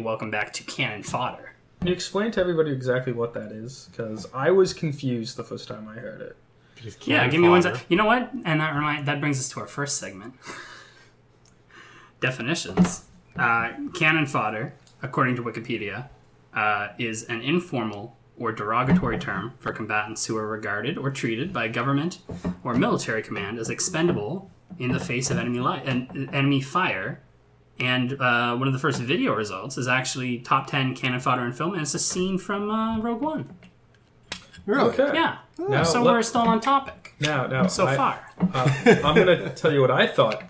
Welcome back to Cannon Fodder. Can you explain to everybody exactly what that is? Because I was confused the first time I heard it. Yeah, give me one sec. You know what? And that remind that brings us to our first segment. Definitions. Uh, cannon fodder, according to Wikipedia, uh, is an informal or derogatory term for combatants who are regarded or treated by government or military command as expendable in the face of enemy li- en- enemy fire. And uh, one of the first video results is actually top ten cannon fodder in film, and it's a scene from uh, Rogue One. Really? Okay. Yeah, Now, so let- we're still on topic Now, now, so I, far. uh, I'm gonna tell you what I thought.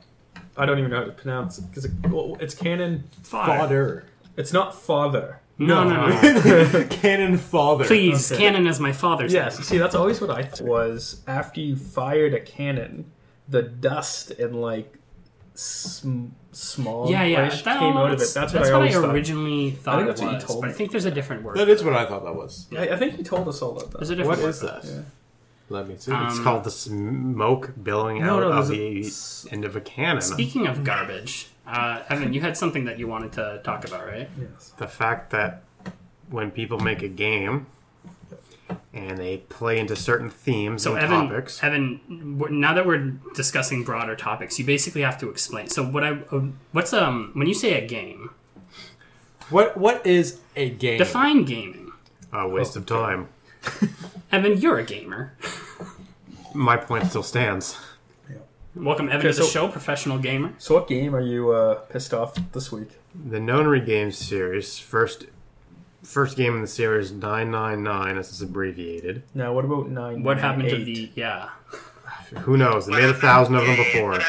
I don't even know how to pronounce it because it, well, it's canon. Fodder. It's not father. No, no, no. Cannon father. Please, Okay. Cannon is my father's Yes, name. see, that's always what I thought was after you fired a cannon, the dust and like sm- small Yeah, yeah. That- came out of it. that's That's, that's what I always thought. originally thought think it that's what you was, told but I think there's a different word. That is what I thought that was. Yeah, I think you told us all that. There's a Though. different What word. is that? Yeah. Let me see. Um, It's called the smoke billowing No, out no, of there's a- the end of a cannon. Speaking of garbage, uh, Evan, you had something that you wanted to talk about, right? Yes. the fact that when people make a game and they play into certain themes So and Evan, topics, Evan, now that we're discussing broader topics, you basically have to explain. So what I, uh, what's um, when you say a game, What What is a game? define gaming. a waste of time. Evan, you're a gamer. My point still stands. Welcome, Evan, Okay, to the so- show, professional gamer. So, what game are you uh, pissed off this week? The Nonary Games series, first first game in the series 999 as it's abbreviated. Now, what about nine? What happened to the yeah? Who knows? They made a thousand of them before.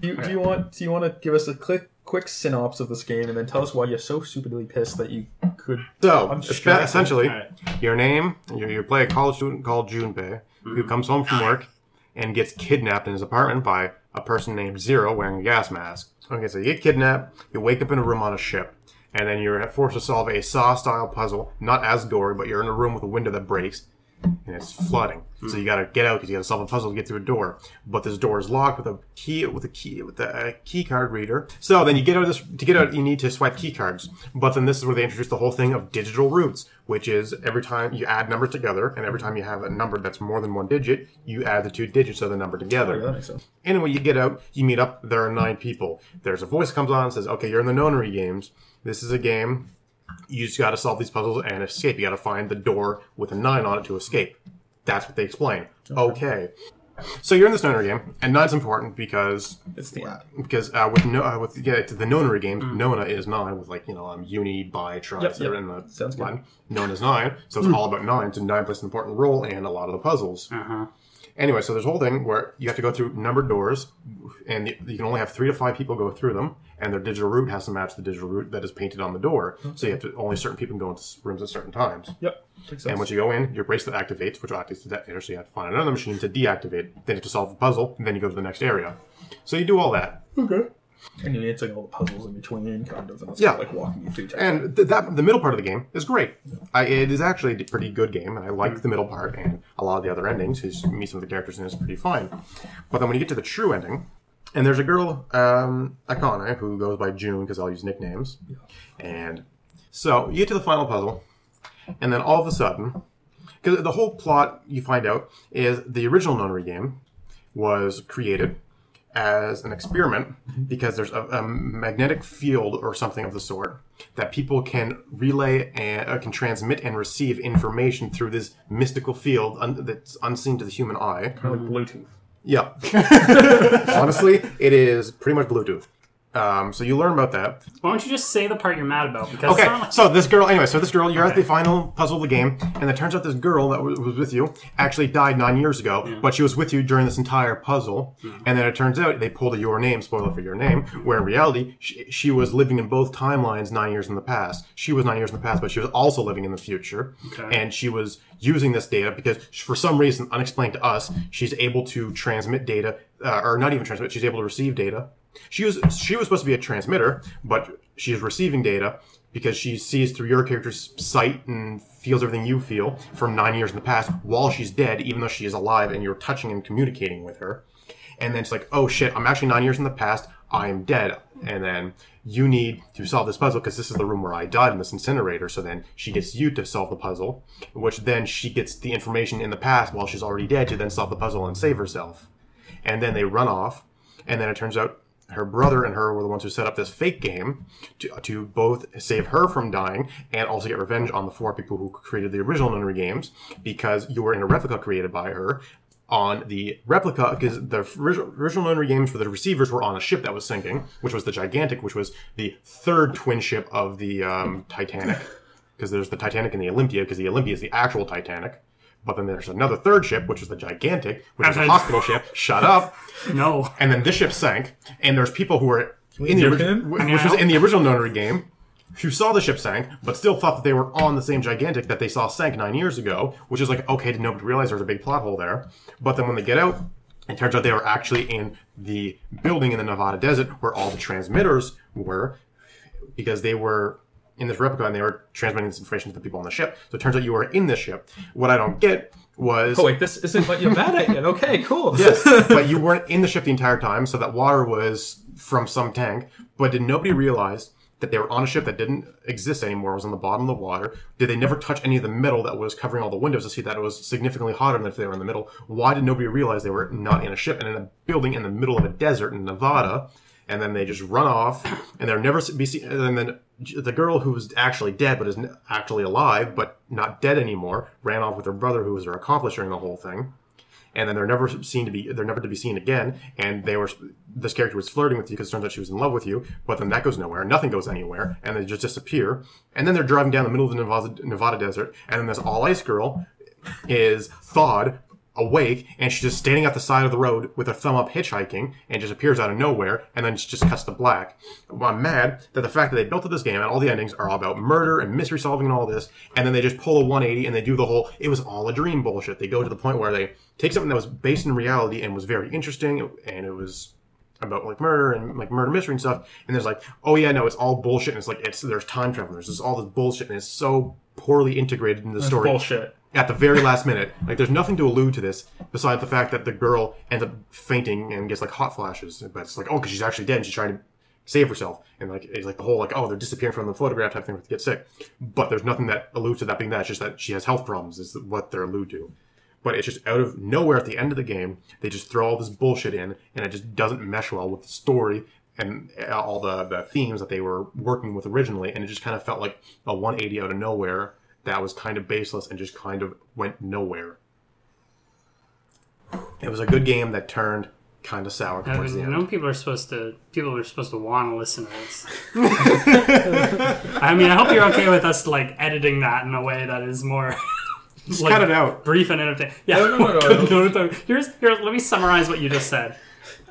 Do you, do you want? Do you want to give us a quick quick synopsis of this game and then tell us why you're so stupidly pissed that you could? So, I'm espe- essentially, All right. your name, you, you play a college student called Junpei, who mm-hmm. comes home from work and gets kidnapped in his apartment by a person named Zero wearing a gas mask. Okay, so you get kidnapped, you wake up in a room on a ship, and then you're forced to solve a Saw-style puzzle, not as gory, but you're in a room with a window that breaks, and it's flooding. So you gotta get out because you gotta solve a puzzle to get through a door. But this door is locked with a key with a key with a uh, key card reader. So then you get out of this to get out you need to swipe key cards. But then this is where they introduce the whole thing of digital roots, which is every time you add numbers together, and every time you have a number that's more than one digit, you add the two digits of the number together. Oh, Yeah, that makes sense. And when you get out, you meet up. There are nine people. There's a voice comes on and says, "Okay, you're in the Nonary games. This is a game. You just got to solve these puzzles and escape. You got to find the door with a nine on it to escape." That's what they explain. Okay. So you're in this Nonary game, and nine's important because It's the end. because uh, with no uh, with yeah, to the Nonary games, Nona is nine with like you know um, uni, bi, tri, Yep, yep. in the Sounds good. line. Is nine, so it's all about nine. So nine plays an important role in a lot of the puzzles. Uh-huh. Anyway, so there's a whole thing where you have to go through numbered doors, and you you can only have three to five people go through them, and their digital root has to match the digital root that is painted on the door. So mm-hmm. you have to only certain people can go into rooms at certain times. Yep. Makes sense. And once you go in, your bracelet activates, which activates activate the detonator, so you have to find another machine to deactivate. Then you have to solve the puzzle, and then you go to the next area. So you do all that. okay. And you're answering all the puzzles in between, kind of, and it's Yeah. like walking you through. And th- that the middle part of the game is great. I, it is actually a pretty good game, and I like mm-hmm. the middle part and a lot of the other endings. Who's meet some of the characters in it is pretty fine. But then when you get to the true ending, and there's a girl, um, Akane, who goes by June because I'll use nicknames, Yeah. and so you get to the final puzzle, and then all of a sudden, because the whole plot you find out is the original Nonary game was created as an experiment because there's a, a magnetic field or something of the sort that people can relay and uh, can transmit and receive information through this mystical field un- that's unseen to the human eye. kind of like Bluetooth. Yeah. Honestly, it is pretty much Bluetooth. Um, so you learn about that. Why don't you just say the part you're mad about? Because Okay, like- so this girl, anyway, so this girl, you're at the final puzzle of the game, and it turns out this girl that was was with you actually died nine years ago, but she was with you during this entire puzzle. And then it turns out they pulled a your name, spoiler for your name, where in reality, she, she was living in both timelines nine years in the past. She was nine years in the past, but she was also living in the future. Okay. And she was using this data because for some reason, unexplained to us, she's able to transmit data, uh, or not even transmit, she's able to receive data. She was she was supposed to be a transmitter, but she is receiving data because she sees through your character's sight and feels everything you feel from nine years in the past while she's dead, even though she is alive and you're touching and communicating with her. And then it's like, oh shit, I'm actually nine years in the past. I am dead, and then you need to solve this puzzle because this is the room where I died in this incinerator. So then she gets you to solve the puzzle, which then she gets the information in the past while she's already dead to then solve the puzzle and save herself. And then they run off, and then it turns out her brother and her were the ones who set up this fake game to, to both save her from dying and also get revenge on the four people who created the original Nonary games because you were in a replica created by her on the replica because the original, original Nonary games for the receivers were on a ship that was sinking, which was the Gigantic, which was the third twin ship of the um, Titanic. Because there's the Titanic and the Olympia, because the Olympia is the actual Titanic. But then there's another third ship, which is the Gigantic, which is a I've- hospital ship. Shut up No. and then this ship sank, and there's people who were in the hear original, him? which was in the original Nonary game, who saw the ship sank, but still thought that they were on the same gigantic that they saw sank nine years ago, which is like okay, did nobody realize there's a big plot hole there? But then when they get out, it turns out they were actually in the building in the Nevada desert where all the transmitters were, because they were in this replica and they were transmitting this information to the people on the ship. So it turns out you were in this ship. What I don't get was Oh wait, this isn't what you're mad at yet. Okay, cool. Yes, but you weren't in the ship the entire time, so that water was from some tank. But did nobody realize that they were on a ship that didn't exist anymore? It was on the bottom of the water. Did they never touch any of the metal that was covering all the windows to see that it was significantly hotter than if they were in the middle? Why did nobody realize they were not in a ship and in a building in the middle of a desert in Nevada? And then they just run off, and they're never be seen. And then the girl who was actually dead but is actually alive but not dead anymore ran off with her brother, who was her accomplice during the whole thing and then they're never seen to be they're never to be seen again and they were this character was flirting with you because it turns out she was in love with you but then that goes nowhere nothing goes anywhere and they just disappear and then they're driving down the middle of the nevada, nevada desert and then this all ice girl is thawed awake and she's just standing at the side of the road with her thumb up hitchhiking and just appears out of nowhere and then just cuts to black. I'm mad that the fact that they built this game and all the endings are all about murder and mystery solving and all this and then they just pull a 180 and they do the whole it was all a dream bullshit. They go to the point where they take something that was based in reality and was very interesting and it was about like murder and like murder mystery and stuff. And there's like, oh yeah, no, it's all bullshit. And it's like it's there's time travel. There's all this bullshit, and it's so poorly integrated in the story Bullshit. At the very last minute. Like there's nothing to allude to this besides the fact that the girl ends up fainting and gets like hot flashes. But it's like, oh, because she's actually dead and she's trying to save herself. And like it's like the whole like, oh, they're disappearing from the photograph type thing to get sick. But there's nothing that alludes to that being that. It's just that she has health problems is what they're allude to. But it's just out of nowhere at the end of the game, they just throw all this bullshit in, and it just doesn't mesh well with the story and all the, the themes that they were working with originally. And it just kind of felt like a 180 out of nowhere that was kind of baseless and just kind of went nowhere. It was a good game that turned kind of sour I towards the mean, end. no people are supposed to. People are supposed to want to listen to this. I mean, I hope you're okay with us like editing that in a way that is more like, cut it out. brief and entertaining. Yeah, No, no, no, no, no, no, no. Here's here. Let me summarize what you just said.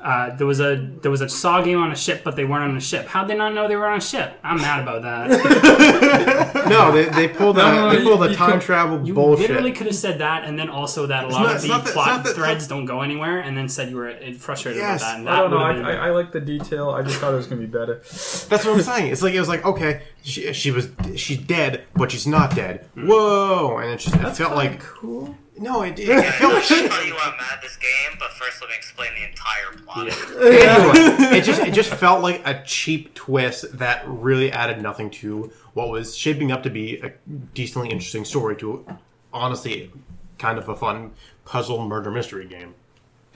Uh, there was a there was a Saw game on a ship, but they weren't on a ship. How'd they not know they were on a ship? I'm mad about that. No, they, they pulled the, No, no, they pulled the you- time travel bullshit. You bullshit. literally could have said that, and then also that a lot not- of the not that- it's plot that- threads don't go anywhere, and then said you were uh, frustrated Yes. about that. And I don't know. I, I, I like the detail. I just thought it was gonna be better. That's what I'm saying. It's like it was like okay, she, she was she's dead, but she's not dead. Whoa! And it just it felt like cool. No, it, it, it felt I'll shit. tell you why I'm mad at this game, but first let me explain the entire plot. anyway, it just it just felt like a cheap twist that really added nothing to what was shaping up to be a decently interesting story to honestly kind of a fun puzzle murder mystery game.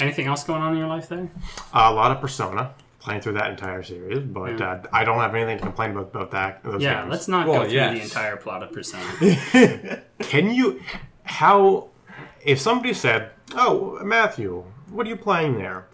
Anything else going on in your life there? a lot of Persona playing through that entire series, but uh, I don't have anything to complain about about that. Those Yeah, games. let's not Well, go through yes. the entire plot of Persona. Can you? How? If somebody said, "Oh, Matthew, what are you playing there?"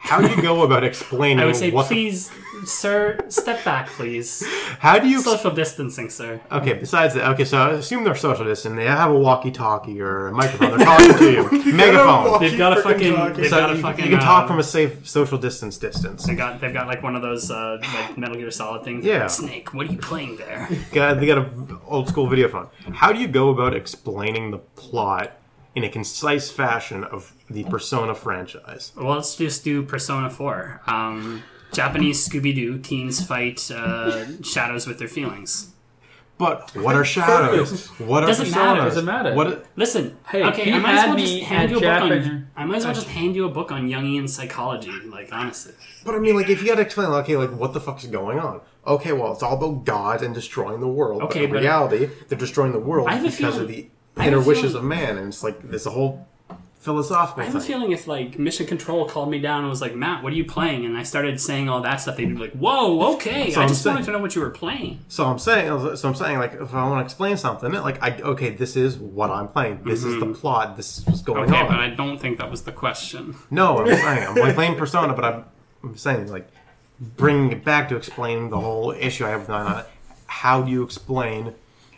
How do you go about explaining I would say, what? the- please, sir, step back, please. how do you? Social distancing, sir. Okay. Besides that, okay. So I assume they're social distant. They have a walkie-talkie or a microphone. They're talking to you. Megaphone. They've got a fucking. talking. They've So got a you, fucking. you can talk uh, from a safe social distance distance. They got. They've got like one of those uh, like Metal Gear Solid things. Yeah. Snake, what are you playing there? got, they got a old school video phone. How do you go about explaining the plot in a concise fashion of the Persona franchise? well, let's just do Persona Four. Um, Japanese Scooby Doo teens fight uh, shadows with their feelings. But what are shadows? What are Doesn't personas? matter. Doesn't matter. What? Listen, Hey, okay, I might as well just hand you a book on. I might as well just hand you a book on Jungian psychology. Like honestly, But I mean, like, if you gotta explain, okay, like, what the fuck is going on? Okay, well, it's all about God and destroying the world. Okay, but in but- reality, they're destroying the world I have a because of the I have inner wishes feeling- of man, and it's like there's a whole philosophical I have a feeling if like Mission Control called me down and was like, Matt, what are you playing? And I started saying all that stuff, they'd be like, Whoa, okay, So I I'm just wanted to know what you were playing. So I'm saying, so I'm saying, like, if I want to explain something, like, I okay, this is what I'm playing. This is the plot. This is going Mm-hmm. Okay, on. but I don't think that was the question. No, I'm saying I'm like playing Persona, but I'm, I'm saying like bringing it back to explaining the whole issue I have with Nine. How do you explain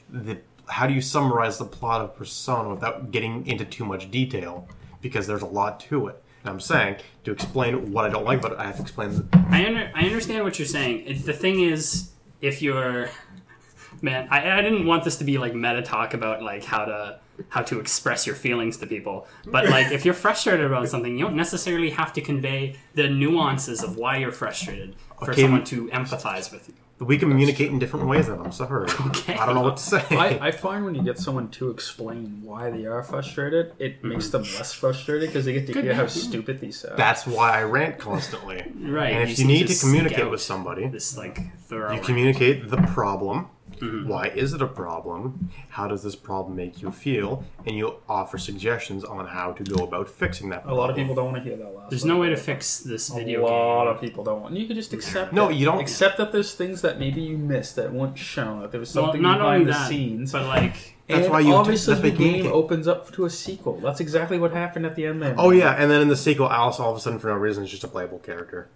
the? How do you summarize the plot of Persona without getting into too much detail? Because there's a lot to it. And I'm saying to explain what I don't like, but I have to explain. I under, I understand what you're saying. It, the thing is, if you're man, I, I didn't want this to be like meta talk about like how to how to express your feelings to people. But like if you're frustrated about something, you don't necessarily have to convey the nuances of why you're frustrated for Okay. someone to empathize with you. We can communicate in different ways. Then I'm sorry. Okay. I don't know what to say. I, I find when you get someone to explain why they are frustrated, it mm-hmm. makes them less frustrated because they get to Could hear how stupid they sound. That's why I rant constantly. Right. And if you seem need to communicate with somebody, this like thorough You communicate the problem. Mm-hmm. Why is it a problem? How does this problem make you feel? And you offer suggestions on how to go about fixing that. a lot of people don't want to hear that last. There's one. no way to fix this A video A lot game. of people don't want. You can just accept. No, it. you don't- accept that there's things that maybe you missed that weren't shown. That there was something Well, something not behind only the that, scenes. but like That's and why you- obviously that's the game communicate. opens up to a sequel. That's exactly what happened at the end there. Oh yeah, and then in the sequel, Alice all of a sudden, for no reason, is just a playable character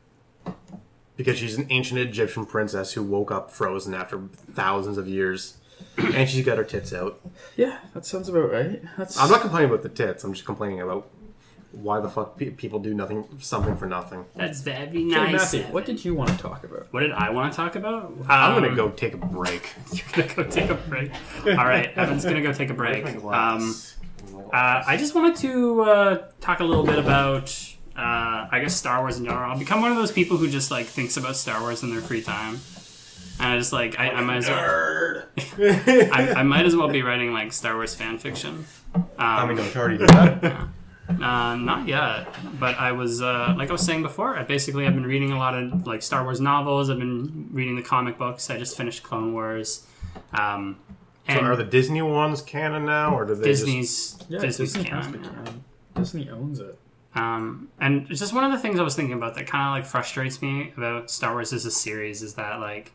because she's an ancient Egyptian princess who woke up frozen after thousands of years, and she's got her tits out. yeah, that sounds about right. That's I'm not complaining about the tits. I'm just complaining about why the fuck pe- people do nothing, something for nothing. that's very Okay, nice. Matthew, what did you want to talk about? What did I want to talk about? I'm Um, gonna go take a break. You're gonna go take a break. All right, Evan's gonna go take a break. Um, uh, I just wanted to uh, talk a little bit about, uh, I guess, Star Wars in general. I'll become one of those people who just like thinks about Star Wars in their free time, and I just like I, I might as well. I, I might as well be writing like Star Wars fan fiction. Um, I mean, don't you already do that? uh, not yet, but I was uh, like I was saying before. I basically I've been reading a lot of like Star Wars novels. I've been reading the comic books. I just finished Clone Wars. Um, So and are the Disney ones canon now, or do they just... Disney's Yeah, Disney's Disney canon. canon. Disney owns it. Um, and it's just one of the things I was thinking about that kind of like frustrates me about Star Wars as a series is that like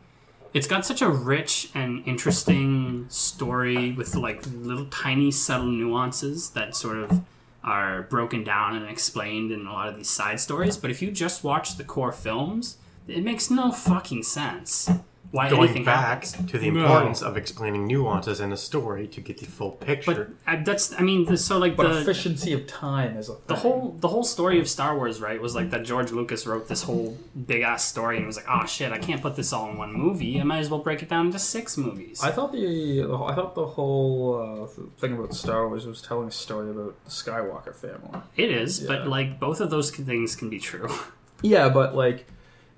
it's got such a rich and interesting story with like little tiny subtle nuances that sort of are broken down and explained in a lot of these side stories. But if you just watch the core films, it makes no fucking sense why going back happens. to the No. importance of explaining nuances in a story to get the full But picture. uh, that's I mean the, so like But the efficiency of time is a the whole the whole story of Star Wars, right, was like that George Lucas wrote this whole big ass story and was like, oh shit, I can't put this all in one movie. I might as well break it down into six movies. I thought the, the I thought the whole uh, thing about Star Wars was telling a story about the Skywalker family. it is, Yeah. but like both of those things can be true. Yeah, but like,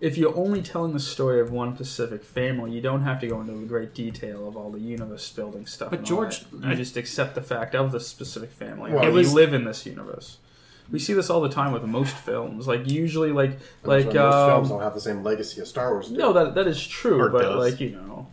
if you're only telling the story of one specific family, you don't have to go into the great detail of all the universe building stuff. But George- that. you just accept the fact of the specific family. Well, Well, it was- you live in this universe. We see this all the time with most films. Like usually, like like So most films um, don't have the same legacy as Star Wars. do. no, that that is true. Or but does. like you know,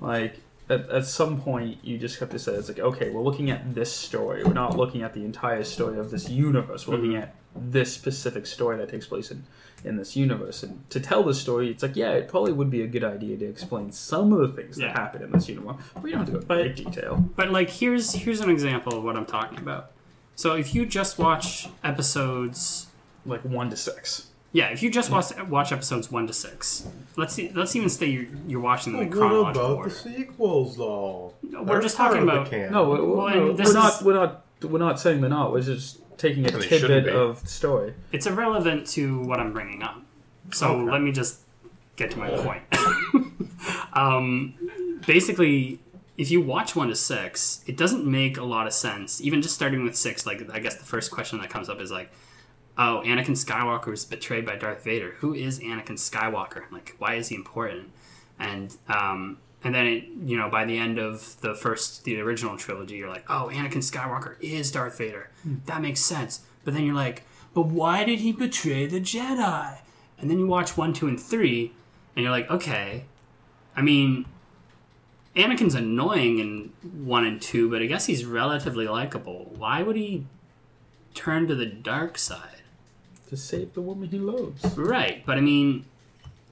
like at, at some point you just have to say it's like okay, we're looking at this story. We're not looking at the entire story of this universe. We're looking at this specific story that takes place in in this universe. And to tell the story, it's like yeah, it probably would be a good idea to explain some of the things Yeah. that happen in this universe. But you don't have to go into great detail. but like here's here's an example of what I'm talking about. So if you just watch episodes Like one to six. yeah, if you just watch watch episodes one to six, let's see, let's even say you're, you're watching them in What chronological about order. the sequels, though? we're They're just talking about- canon. No, we're, Well, we're, this we're not. is- We're not. We're not saying they're not. We're just taking a And they shouldn't tidbit be. of story. it's irrelevant to what I'm bringing up. So Okay. let me just get to my point. um, basically, if you watch one to six, it doesn't make a lot of sense. Even just starting with six, like I guess the first question that comes up is like, "Oh, Anakin Skywalker was betrayed by Darth Vader. Who is Anakin Skywalker? Like, why is he important?" And um, and then it, you know, by the end of the first, the original trilogy, you're like, oh, Anakin Skywalker is Darth Vader. Hmm. That makes sense. But then you're like, but why did he betray the Jedi? And then you watch one, two, and three, and you're like, okay. I mean, Anakin's annoying in one and two, but I guess he's relatively likable. Why would he turn to the dark side? To save the woman he loves. Right, but I mean,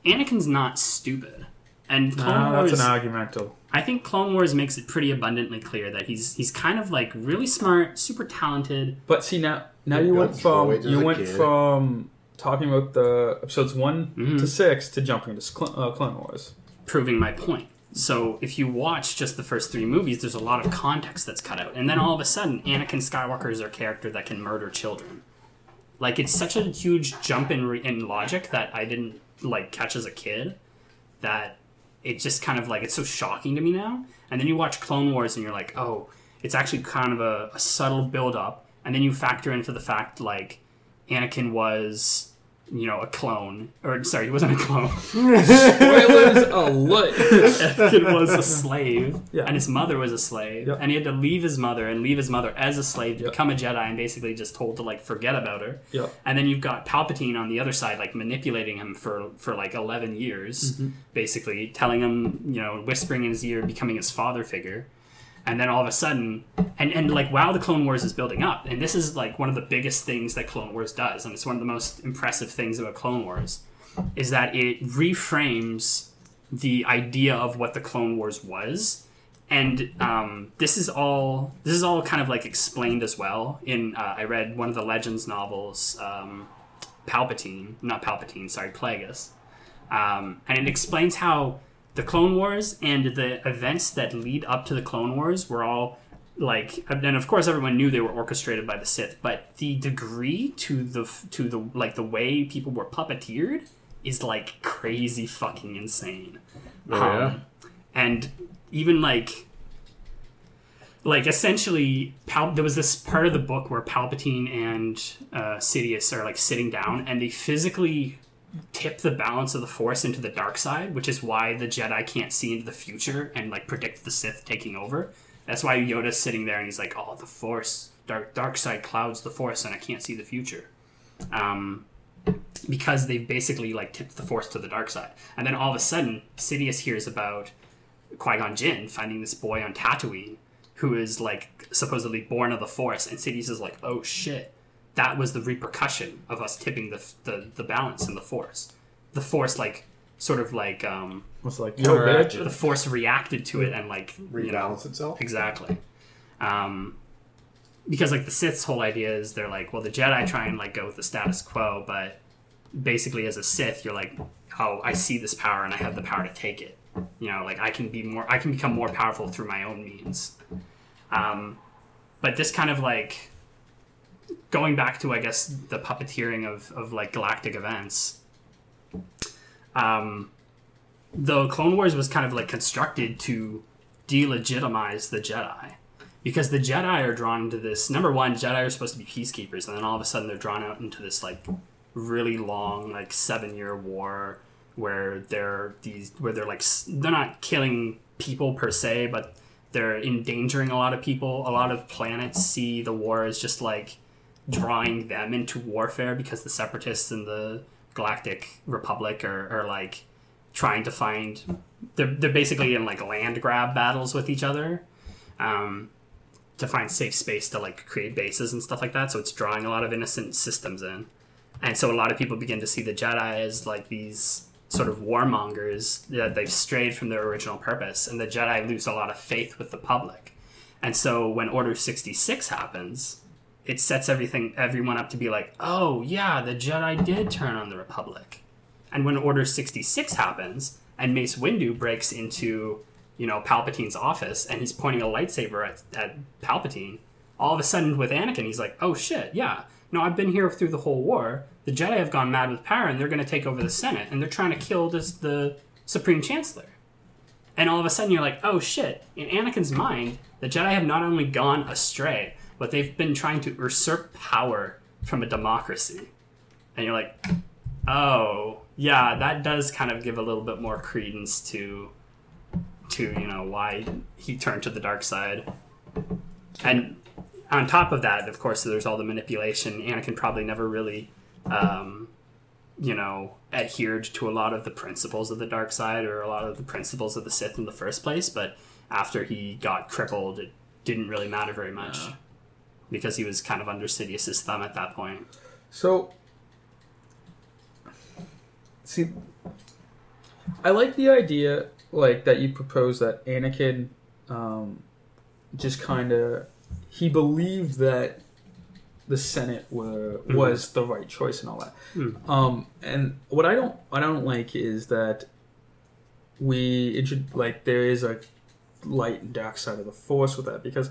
Anakin's not stupid. And Clone No, Wars, that's an argumental. I think Clone Wars makes it pretty abundantly clear that he's he's kind of like really smart, super talented. But see now, now you went from you went kid. from talking about the episodes one Mhm. to six to jumping into Cl- uh, Clone Wars. proving my point. So if you watch just the first three movies, there's a lot of context that's cut out, and then all of a sudden, Anakin Skywalker is a character that can murder children. Like it's such a huge jump in re- in logic that I didn't like catch as a kid. That it just kind of like it's so shocking to me now. And then you watch Clone Wars, and you're like, oh, it's actually kind of a, a subtle build up, and then you factor into the fact like Anakin was. You know, a clone, or sorry, he wasn't a clone. Spoilers alert! Anakin was a slave, Yeah. and his mother was a slave, Yep. and he had to leave his mother and leave his mother as a slave to Yep. become a Jedi, and basically just told to like forget about her. Yep. And then you've got Palpatine on the other side, like manipulating him for for like eleven years, Mm-hmm. basically telling him, you know, whispering in his ear, becoming his father figure. And then all of a sudden, and, and like while the Clone Wars is building up, and this is like one of the biggest things that Clone Wars does, and it's one of the most impressive things about Clone Wars, is that it reframes the idea of what the Clone Wars was, and um, this is all this is all kind of like explained as well. In uh, I read one of the Legends novels, um, Palpatine, not Palpatine, sorry, Plagueis, um, and it explains how the Clone Wars and the events that lead up to the Clone Wars were all like, and of course everyone knew they were orchestrated by the Sith, but the degree to the to the like the way people were puppeteered is like crazy fucking insane. Oh, yeah? and even like like essentially Pal- there was this part of the book where palpatine and uh, sidious are like sitting down and they physically tip the balance of the force into the dark side which is why the jedi can't see into the future and like predict the sith taking over. That's why yoda's sitting there and he's like oh the force dark dark side clouds the force and i can't see the future. Um, because they've basically like tipped the force to the dark side. And then all of a sudden sidious hears about Qui-Gon Jinn finding this boy on Tatooine who is like supposedly born of the Force, and Sidious is like, "Oh shit, that was the repercussion of us tipping the the, the balance in the Force." The Force like sort of like um, Was like, Yo, yo, bitch. bitch. the Force reacted to it and like you know, Rebalance itself. Exactly. Um, because like the Sith's whole idea is they're like, well, the Jedi try and like go with the status quo, but basically as a Sith, you're like, oh, I see this power and I have the power to take it. You know, like I can be more, I can become more powerful through my own means. Um, but this kind of like going back to, I guess, the puppeteering of of like galactic events. Um, the Clone Wars was kind of like constructed to delegitimize the Jedi because the Jedi are drawn into this. Number one, Jedi are supposed to be peacekeepers, and then all of a sudden they're drawn out into this like really long, like seven year war where they're these where they're like they're not killing people per se, but they're endangering a lot of people. A lot of planets see the war as just like drawing them into warfare because the separatists and the Galactic Republic are, are like trying to find they're, they're basically in like land grab battles with each other um, to find safe space to like create bases and stuff like that. So it's drawing a lot of innocent systems in. And so a lot of people begin to see the jedi as like these sort of warmongers that they've strayed from their original purpose. And the jedi lose a lot of faith with the public. And so when order 66 happens it sets everything everyone up to be like oh yeah the jedi did turn on the republic and when Order 66 happens and Mace Windu breaks into, you know, Palpatine's office and he's pointing a lightsaber at, at Palpatine, all of a sudden with Anakin, he's like, oh shit, yeah. No, I've been here through the whole war. The Jedi have gone mad with power and they're going to take over the Senate and they're trying to kill this, the Supreme Chancellor. And all of a sudden you're like, oh shit. In Anakin's mind, the Jedi have not only gone astray, but they've been trying to usurp power from a democracy. And you're like, oh, yeah, that does kind of give a little bit more credence to to you know why he turned to the dark side. And on top of that, of course, there's all the manipulation. Anakin probably never really, um, you know, adhered to a lot of the principles of the dark side or a lot of the principles of the Sith in the first place. But after he got crippled, it didn't really matter very much because he was kind of under Sidious's thumb at that point. So, see, I like the idea like that you propose that Anakin um, just kind of he believed that the Senate were was the right choice and all that. Um, and what I don't I don't like is that we intro- like there is a light and dark side of the Force with that because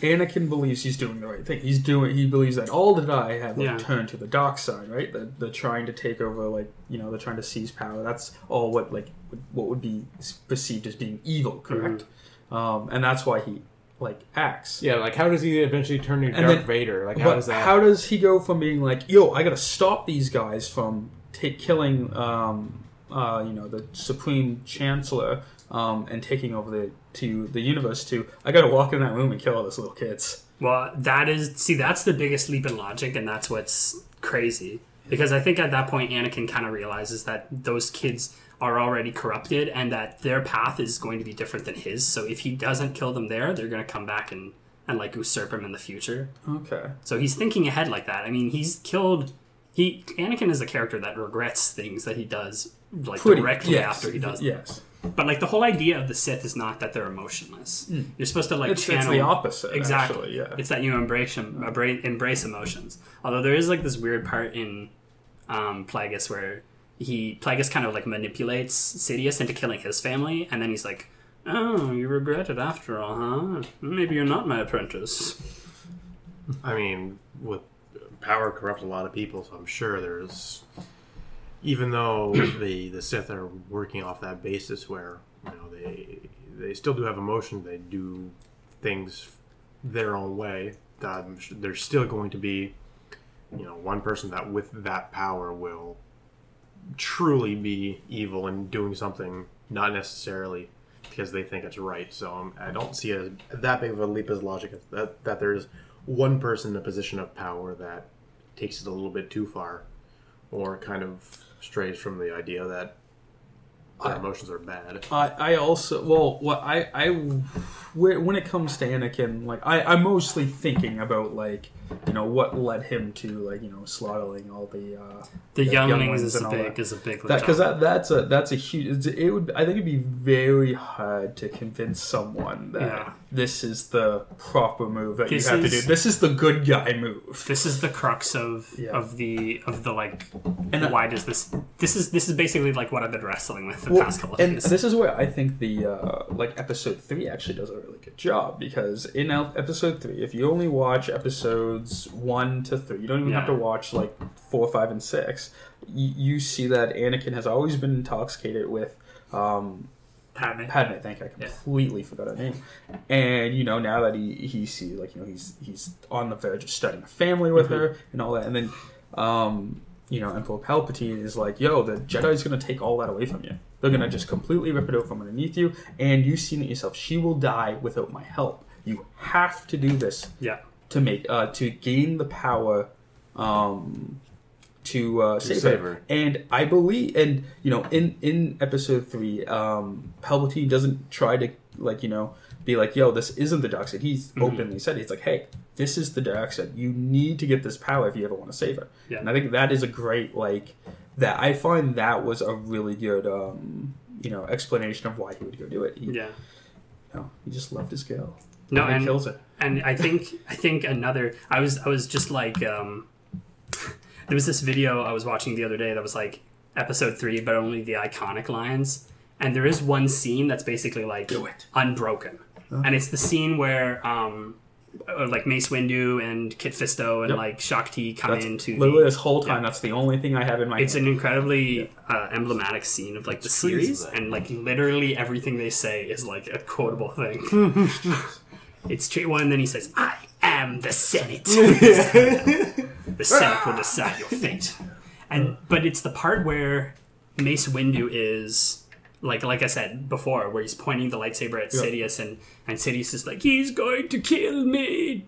Anakin believes he's doing the right thing. He's doing. He believes that all the Jedi have like, Yeah. turned to the dark side, right? That they're trying to take over, like you know, they're trying to seize power. That's all what like what would be perceived as being evil, correct? Um, and that's why he like acts. Yeah, like how does he eventually turn into And Darth then- Vader? Like how But does that? how does he go from being like, "Yo, I got to stop these guys from take killing, um, uh, you know, the Supreme Chancellor um, and taking over the to the universe," to I got to walk in that room and kill all those little kids. Well, that is see, that's the biggest leap in logic, and that's what's crazy. Because I think at that point, Anakin kind of realizes that those kids are already corrupted, and that their path is going to be different than his. So if he doesn't kill them there, they're going to come back and and like usurp him in the future. Okay. So he's thinking ahead like that. I mean, he's killed. He Anakin is a character that regrets things that he does like directly yes, after he does them. Yes, But like the whole idea of the Sith is not that they're emotionless. You're supposed to like it's, channel it's the opposite. Exactly. Actually, yeah. It's that you embrace embrace, embrace emotions. Although there is like this weird part in um, Plagueis where he Plagueis kind of like manipulates Sidious into killing his family, and then he's like, "Oh, you regret it after all, huh? Maybe you're not my apprentice." I mean, with power corrupts a lot of people, so I'm sure there's. Even though the the Sith are working off that basis, where you know they they still do have emotion, they do things their own way. I'm there's still going to be, you know, one person that with that power will truly be evil and doing something not necessarily because they think it's right. So um, I don't see it as that big of a leap as logic that that there's one person in a position of power that takes it a little bit too far, or kind of strays from the idea that their I- emotions are bad. I, I also well what I I when it comes to Anakin like I I'm mostly thinking about like you know what led him to like you know slaughtering all the uh The The younglings, younglings is a and all big that. is a big that because job. that that's a that's a huge it would I think it'd be very hard to convince someone that Yeah. this is the proper move that This you have to is- do this is the good guy move this is the crux of Yeah. of the of the like And I- why does this this is this is basically like what I've been wrestling with the Well, past couple of and days. this is where I think the uh, like episode three actually does a really good job because in episode three, if you only watch episodes one to three, you don't even have to watch like four, five, and six. You, you see that Anakin has always been intoxicated with um, Padme. Padme. Thank you, I Yeah. completely forgot her name. And you know now that he he sees like you know he's he's on the verge of starting a family with Mm-hmm. her and all that, and then um, you know Emperor Palpatine is like, "Yo, the Jedi's gonna take all that away from you. They're gonna just completely rip it out from underneath you, and you've seen it yourself. She will die without my help. You have to do this Yeah. to make uh, to gain the power um, to uh, save, save her. her. And I believe, and you know, in in episode three, um, Palpatine doesn't try to like you know be like, "Yo, this isn't the dark side." He's Mm-hmm. openly said, "He's like, hey." This is the dark side. You need to get this power if you ever want to save her. Yeah. And I think that is a great like that. I find that was a really good um, you know explanation of why he would go do it. He, Yeah. no, he just loved his girl. No, he and kills her. and I think I think another I was I was just like um there was this video I was watching the other day that was like episode 3 but only the iconic lines and there is one scene that's basically like Do it. unbroken. And it's the scene where um uh, like Mace Windu and Kit Fisto and Yep. like Shaak Ti come That's into literally the, this whole time. That's the only thing I have in my. it's head. an incredibly uh, emblematic scene of like the series, and like literally everything they say is like a quotable thing. it's true. Well, and then he says, "I am the Senate. the Senate will decide your fate." And but it's the part where Mace Windu is like like I said before, where he's pointing the lightsaber at Sidious, and and Sidious is like, "He's going to kill me,"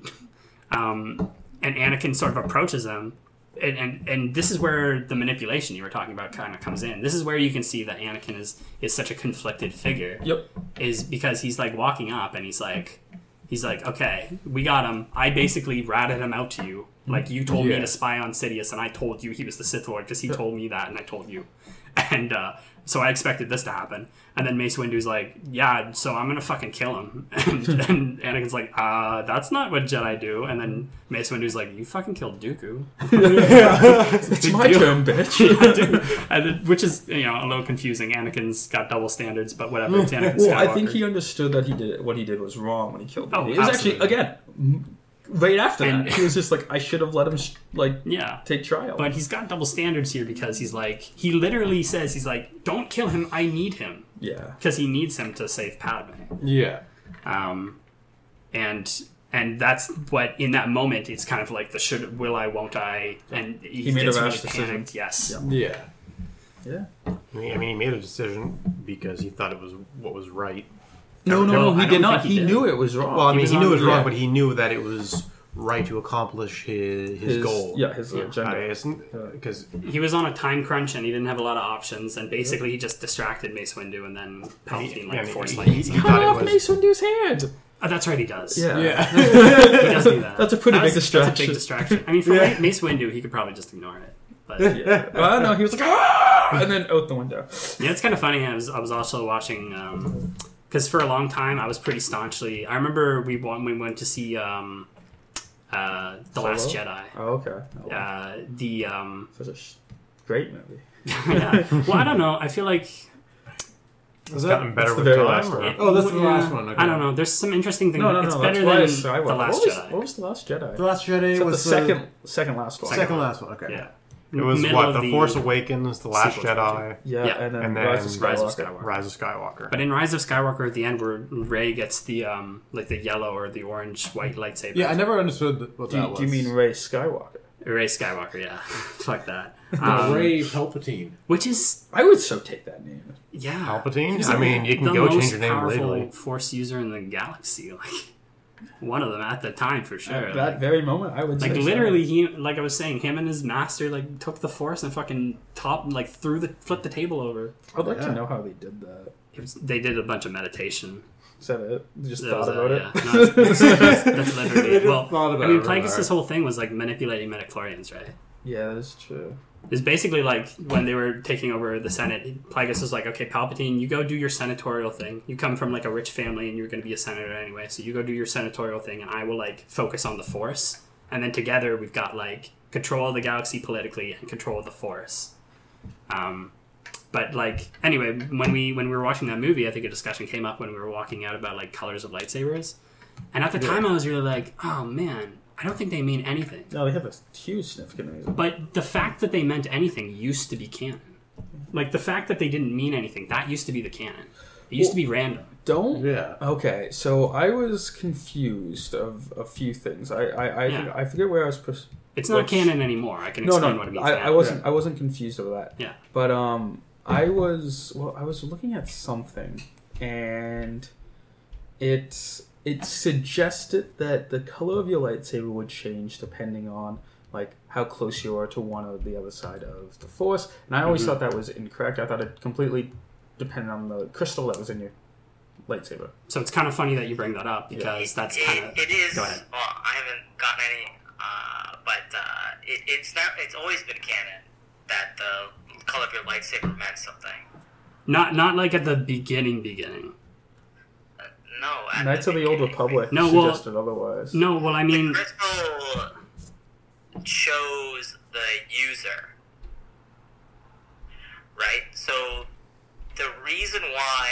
um, and Anakin sort of approaches him, and, and and this is where the manipulation you were talking about kind of comes in. This is where you can see that Anakin is is such a conflicted figure. Yep. Is because he's like walking up and he's like. He's like, okay, we got him. I basically ratted him out to you. Like you told me to spy on Sidious, and I told you he was the Sith Lord because he told me that, and I told you. And uh, so I expected this to happen. And then Mace Windu's like, yeah, so I'm gonna fucking kill him. And, and Anakin's like, uh, that's not what Jedi do. And then Mace Windu's like, you fucking killed Dooku. It's my turn, bitch. and then, which is you know a little confusing. Anakin's got double standards, but whatever. It's Anakin well, I think he understood that he did what he did was wrong when he killed him. Oh, it was actually again m- right after And- that. He was just like, I should have let him like yeah. take trial. But he's got double standards here because he's like he literally says he's like, don't kill him. I need him yeah, because he needs him to save Padme. Yeah. Um, and and that's what in that moment it's kind of like the should will I won't I and he, made a gets rash really decision. panicked. Yes. Yeah. yeah. I mean, I mean, he made a decision because he thought it was what was right. No, no, No, no, he did not. he He, did. knew it was wrong. Well, I mean, was he knew it was wrong, yeah. but he knew that it was right to accomplish his his, goal. Yeah, his Yeah. agenda. Because He was on a time crunch and he didn't have a lot of options and basically he just distracted Mace Windu and then Palpatine like yeah, force he- lightnings he- he Cut off was- Mace Windu's hand. Oh, that's right, he does. Yeah, Yeah. he does do that. That's a pretty That big was- That's a distraction. big distraction. I mean, for Yeah. Mace Windu, he could probably just ignore it. But yeah. Well, no, he was like, ah! and then out the window. Yeah, it's kind of funny. I was I was also watching because for a long time I was pretty staunchly. I remember we went, we went to see um, uh, the Last Jedi. Oh, okay. Oh, Uh, the um, Such a sh- great movie. yeah. Well, I don't know. I feel like Was gotten better with very time. last or- one. Oh, that's the yeah, last one, okay. I don't know. There's some interesting things. No, no, no. it's that's better than the Last what was, Jedi. What was the Last Jedi? The Last Jedi Is that was the second, second last one. second last one. Okay. yeah. It was Middle what of the, the Force Awakens, the Last sequel Jedi, trilogy. Yeah, Yeah. and then, and then Rise of Rise of Skywalker. Skywalker. Rise of Skywalker. But in Rise of Skywalker, at the end, where Rey gets the um, like the yellow or the orange white lightsaber. Yeah, I never understood what Do that you, was. do you mean Rey Skywalker? Rey Skywalker? Yeah, fuck that. Um, Rey Palpatine? which is I would so take that name. yeah, Palpatine? He's I mean, you can the go change most your name powerful legally. Force user in the galaxy. Like one of them at the time for sure. At that very moment, I would like say so. literally, he like I was saying, him and his master like took the Force and fucking top like threw the flipped the table over. I'd like Yeah. to know how they did that. It was, they did a bunch of meditation. Is that it? You just That thought was, about yeah. it? No, that's, that's, that's literally it. Well, about I mean, it, Plagueis' whole thing was like manipulating midichlorians, right? yeah, that is true. It's basically like when they were taking over the Senate, Plagueis was like, okay, Palpatine, you go do your senatorial thing. You come from like a rich family and you're going to be a senator anyway. So you go do your senatorial thing and I will like focus on the Force. And then together we've got like control of the galaxy politically and control of the Force. Um, but like anyway, when we when we were watching that movie, I think a discussion came up when we were walking out about like colors of lightsabers. And at the time, I was really like, oh man, I don't think they mean anything. No, they have a huge significant reason. But the fact that they meant anything used to be canon. Like the fact that they didn't mean anything, that used to be the canon. It used to be random. Don't. Yeah. Okay, so I was confused of a few things. I I I, Yeah. I forget where I was. Pers- It's not Which- canon anymore. I can no, explain no, what it means. I, now. I wasn't. I wasn't confused over that. Yeah. But um, I was. Well, I was looking at something, and it it suggested that the color of your lightsaber would change depending on like how close you are to one or the other side of the force. And I always Mhm. thought that was incorrect. I thought it completely depended on the crystal that was in your lightsaber. So it's kind of funny that you bring that up because that's kind of. it is. Go ahead. Well, I haven't gotten any, uh, but uh, it, it's not. It's always been canon that the color of your lightsaber meant something. Not not like at the beginning beginning. No, at Knights of the Old Republic No, well- otherwise. No, well I mean, The crystal shows the user, right? So the reason why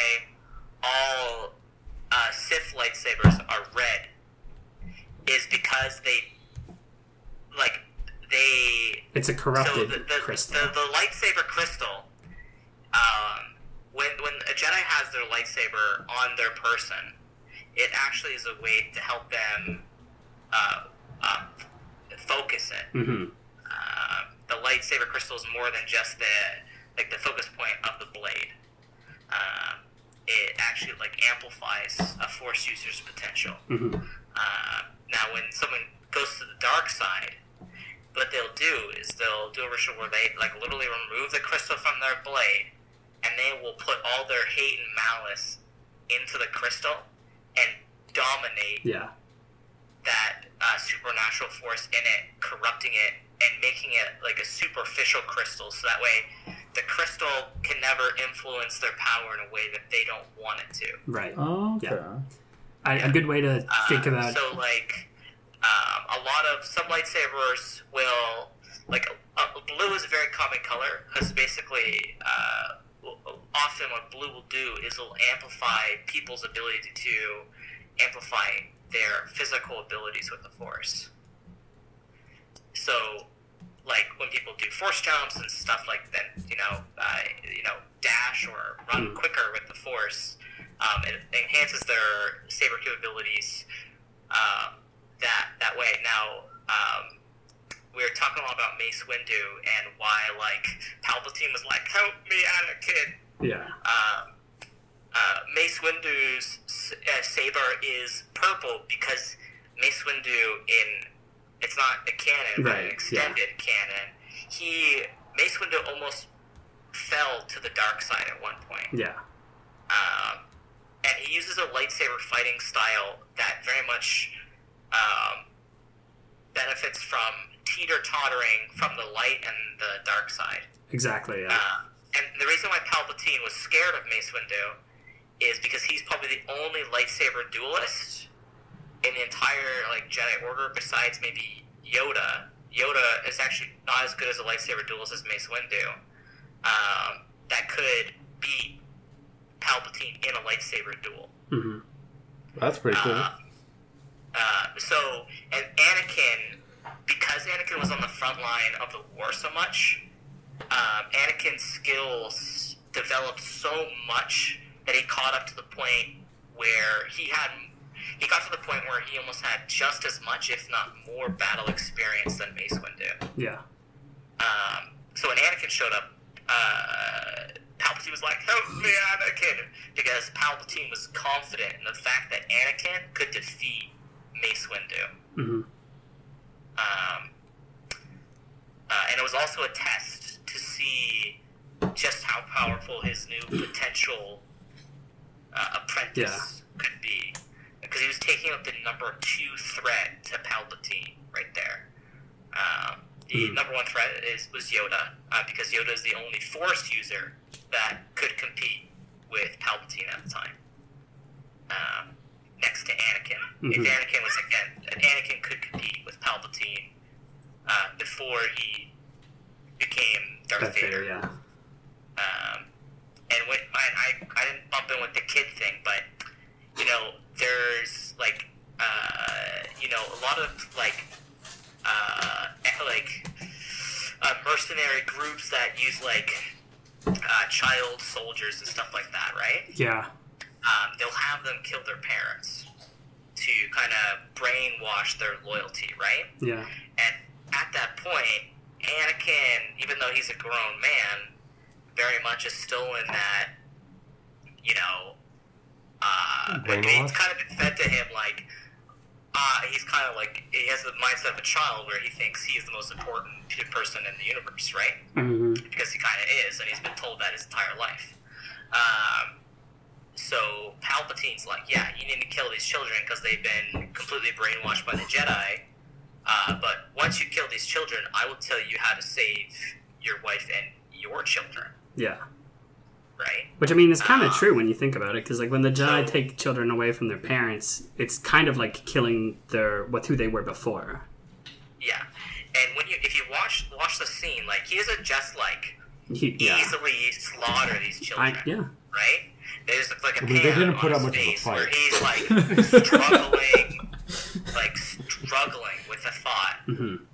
all uh, Sith lightsabers are red is because they, like, they it's a corrupted so the, the, crystal. The, the lightsaber crystal, um, when when a Jedi has their lightsaber on their person, it actually is a way to help them uh, uh, focus it. hmm Uh, the lightsaber crystal is more than just the like the focus point of the blade. uh, it actually like amplifies a force user's potential. hmm Uh, now, when someone goes to the dark side, what they'll do is they'll do a ritual where they like literally remove the crystal from their blade, and they will put all their hate and malice into the crystal and dominate Yeah. that uh, supernatural force in it, corrupting it, and making it like a superficial crystal. So that way, the crystal can never influence their power in a way that they don't want it to. Right. Oh, okay. A good way to Uh, think about. It. So, like, um, a lot of some lightsabers will, like, uh, blue is a very common color because basically, uh, often what blue will do is it'll amplify people's ability to amplify their physical abilities with the Force. So, like when people do force jumps and stuff like that, you know, uh, you know, dash or run Mm. quicker with the Force, um, it enhances their saber capabilities um, that that way. Now, um, we were talking a lot about Mace Windu and why like Palpatine was like, "Help me, Anakin." yeah. um, uh, Mace Windu's uh, saber is purple because Mace Windu in it's not a canon, but an Right, extended canon. He Mace Windu almost fell to the dark side at one point, Yeah. um, and he uses a lightsaber fighting style that very much um, benefits from teeter tottering from the light and the dark side. Exactly. Yeah. Uh, and the reason why Palpatine was scared of Mace Windu is because he's probably the only lightsaber duelist in the entire like Jedi Order, besides maybe Yoda. Yoda is actually not as good as a lightsaber duelist as Mace Windu. Um, that could beat Palpatine in a lightsaber duel. hmm That's pretty cool. Uh, uh, so, and Anakin, because Anakin was on the front line of the war so much, um, Anakin's skills developed so much that he caught up to the point where he had. He got to the point where he almost had just as much, if not more, battle experience than Mace Windu. Yeah. Um, so when Anakin showed up, uh, Palpatine was like, "Help me, Anakin," because Palpatine was confident in the fact that Anakin could defeat Mace Windu. hmm Um, uh, and it was also a test to see just how powerful his new potential uh, apprentice could be, because he was taking out the number two threat to Palpatine right there. Um, the Hmm. number one threat is was Yoda, uh, because Yoda is the only Force user that could compete with Palpatine at the time. Um, next to Anakin, Mhm. if Anakin was again, Anakin could compete with Palpatine uh, before he became Darth Vader. Vader. Yeah. Um, and when, I, I, I didn't bump in with the kid thing, but you know, there's like, uh, you know, a lot of like, uh, like uh, mercenary groups that use like uh, child soldiers and stuff like that, right? Yeah. Um, they'll have them kill their parents to kind of brainwash their loyalty, right? Yeah. And at that point, Anakin, even though he's a grown man, very much is still in that, you know, uh, Brainwash? it's kind of been fed to him like, uh, he's kind of like, he has the mindset of a child where he thinks he is the most important person in the universe, right? hmm because he kind of is, and he's been told that his entire life. Um, so Palpatine's like, yeah, you need to kill these children because they've been completely brainwashed by the Jedi. Uh, but once you kill these children, I will tell you how to save your wife and your children, Yeah. right? Which I mean is kind of Ah. true when you think about it, because like when the Jedi So- take children away from their parents, it's kind of like killing their what who they were before. Yeah. And when you, if you watch watch the scene, like he doesn't just like He, yeah. easily slaughter these children. I, yeah. right? There's like a I mean, they didn't put his up much of a face where fight. he's like struggling, like struggling with the thought hmm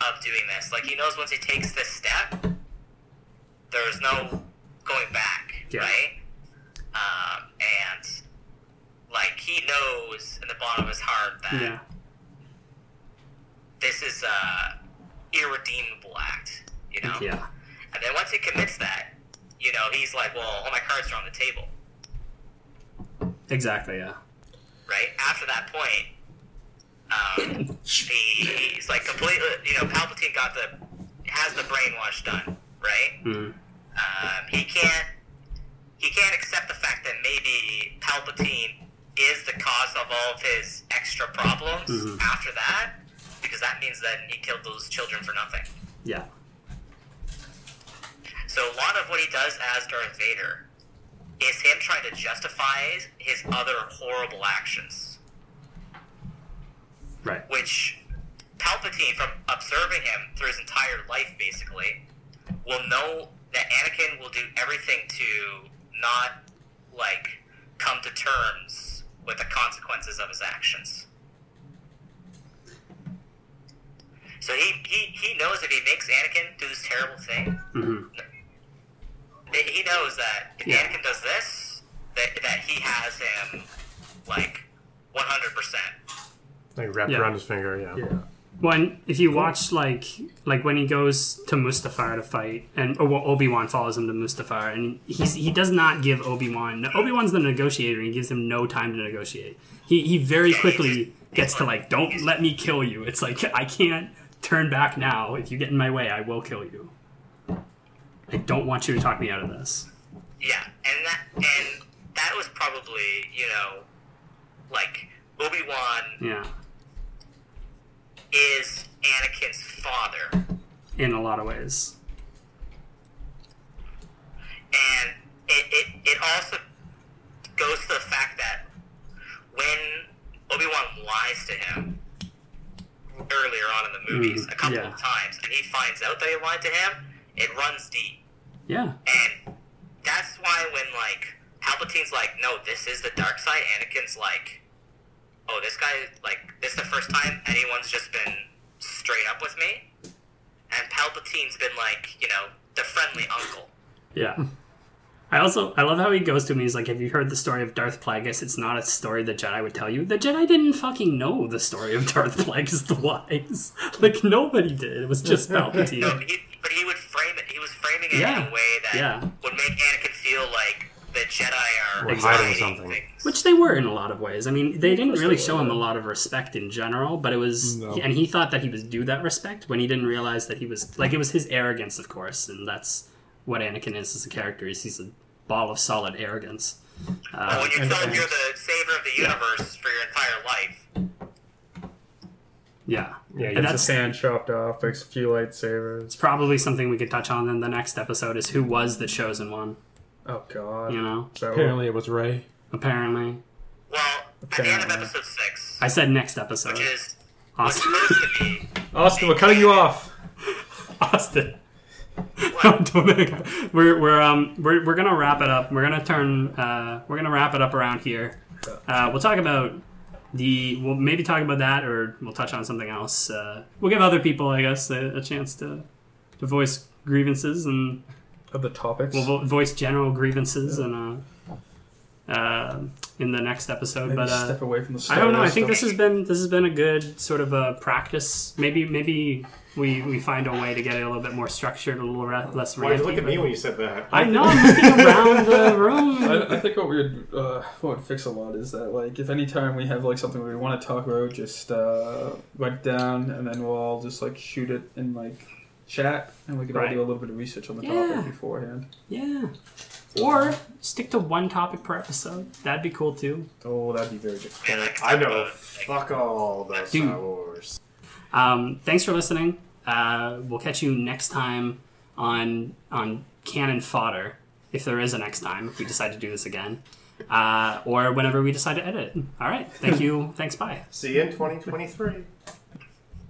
of doing this. Like he knows once he takes this step, there's no going back, Yeah. right? Um, and like he knows in the bottom of his heart that Yeah. this is a irredeemable act, you know. Yeah. And then once he commits that, you know, he's like, well, all my cards are on the table, Exactly. Yeah. right? After that point, um, he's like completely, you know, Palpatine got the has the brainwash done, right? Mhm. Um, he can't he can't accept the fact that maybe Palpatine is the cause of all of his extra problems Mhm. after that, because that means that he killed those children for nothing. Yeah. So a lot of what he does as Darth Vader is him trying to justify his other horrible actions, Right. which Palpatine, from observing him through his entire life, basically, will know that Anakin will do everything to not like come to terms with the consequences of his actions. So he, he, he knows if he makes Anakin do this terrible thing, hmm he knows that if Yeah. Anakin does this, that, that he has him like 100%. Like wrapped Yeah. around his finger, yeah. Yeah. When if you watch like like when he goes to Mustafar to fight, and or Obi Wan follows him to Mustafar, and he's he does not give Obi Wan Obi Wan's the negotiator, and he gives him no time to negotiate. He he very quickly gets to like, don't let me kill you. It's like I can't turn back now. If you get in my way, I will kill you. I don't want you to talk me out of this. Yeah, and that and that was probably you know like Obi Wan Yeah, is Anakin's father, in a lot of ways. and it, it it also goes to the fact that when Obi Wan lies to him earlier on in the movies Mhm, a couple yeah. of times, and he finds out that he lied to him, it runs deep. Yeah, And that's why when like Palpatine's like, no, this is the dark side, Anakin's like, oh, this guy like this is the first time anyone's just been straight up with me. And Palpatine's been like, you know, the friendly uncle. Yeah. I also I love how he goes to me. He's like, "Have you heard the story of Darth Plagueis? It's not a story the Jedi would tell you. The Jedi didn't fucking know the story of Darth Plagueis the Wise. Like nobody did. It was just No, Palpatine. he, but he would frame it. He was framing it Yeah. in a way that Yeah. would make Anakin feel like the Jedi are We're hiding hiding something. things. Which they were in a lot of ways. I mean, they didn't really they show him a lot of respect in general, but it was, No. and he thought that he was due that respect when he didn't realize that he was like it was his arrogance, of course, and that's what Anakin is as a character. Is he's a ball of solid arrogance. But Uh, when you're and- told and- you're the savior of the universe for your entire life, yeah, Yeah, and you Gets that's his hand chopped off, makes a few lightsabers. It's probably something we could touch on in the next episode is who was the chosen one, Oh god. you know? So Apparently, it was Rey. Apparently. well, at the end of Apparently. episode six, I said next episode. which is Austen. supposed to be Austen, we're cutting you off. Austen. Dominic, we're we're um we're, we're gonna wrap it up. We're gonna turn uh we're gonna wrap it up around here. Uh, we'll talk about the we'll maybe talk about that or we'll touch on something else. Uh, we'll give other people, I guess, a, a chance to to voice grievances and Of the topics. we'll voice general grievances and uh, uh in the next episode. Maybe but uh, step away from the I don't know. I think stuff. this has been this has been a good sort of a practice. Maybe maybe we we find a way to get it a little bit more structured, a little re- less Why did you ranty. look at me when you said that? I know I'm looking around the room. I, I think what we would uh, what would fix a lot is that like if any time we have like something we want to talk about, just uh, write down and then we'll all just like shoot it in like chat and we could Right. all do a little bit of research on the Yeah. topic beforehand. Yeah. Or stick to one topic per episode. That'd be cool too. Oh, that'd be very and difficult. I, I know fuck all the Dude. Star Wars. Um, thanks for listening. Uh, we'll catch you next time on on Cannon Fodder, if there is a next time, if we decide to do this again, uh, or whenever we decide to edit it. All right. Thank you. Thanks. Bye. See you in 2023.